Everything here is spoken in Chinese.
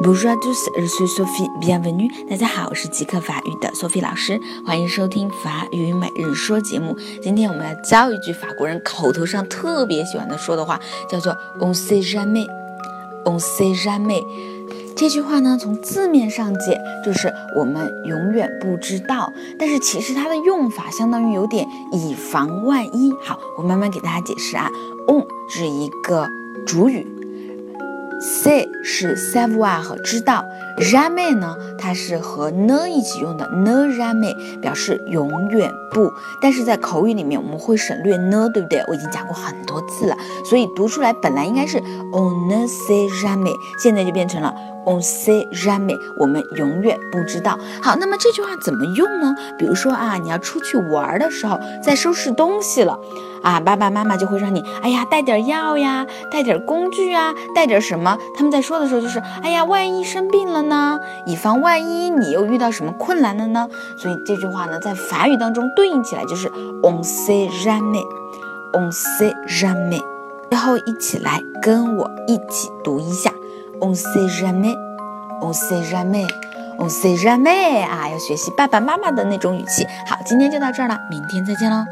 Bonjour à tous, je suis Sophie. Bienvenue. 大家好，我是极客法语的 Sophie 老师，欢迎收听法语每日说节目。今天我们要教一句法国人口头上特别喜欢的说的话，叫做 On sait jamais, on sait jamais。这句话呢，从字面上解就是我们永远不知道，但是其实它的用法相当于有点以防万一。好，我慢慢给大家解释啊。On 是一个主语。Say 是 savoir 和知道，jamais 呢，它是和 n 一起用的，ne jamais 表示永远不。但是在口语里面，我们会省略 n 对不对？我已经讲过很多次了，所以读出来本来应该是 on ne sait jamais，现在就变成了 on sait jamais，我们永远不知道。好，那么这句话怎么用呢？比如说啊，你要出去玩的时候，在收拾东西了。啊，爸爸妈妈就会让你，哎呀，带点药呀，带点工具啊，带点什么么？他们在说的时候就是，哎呀，万一生病了呢？以防万一你又遇到什么困难了呢？所以这句话呢，在法语当中对应起来就是 on sait jamais，on sait jamais。最后一起来跟我一起读一下 on sait jamais，on sait jamais，on sait jamais 啊，要学习爸爸妈妈的那种语气。好，今天就到这儿了，明天再见喽。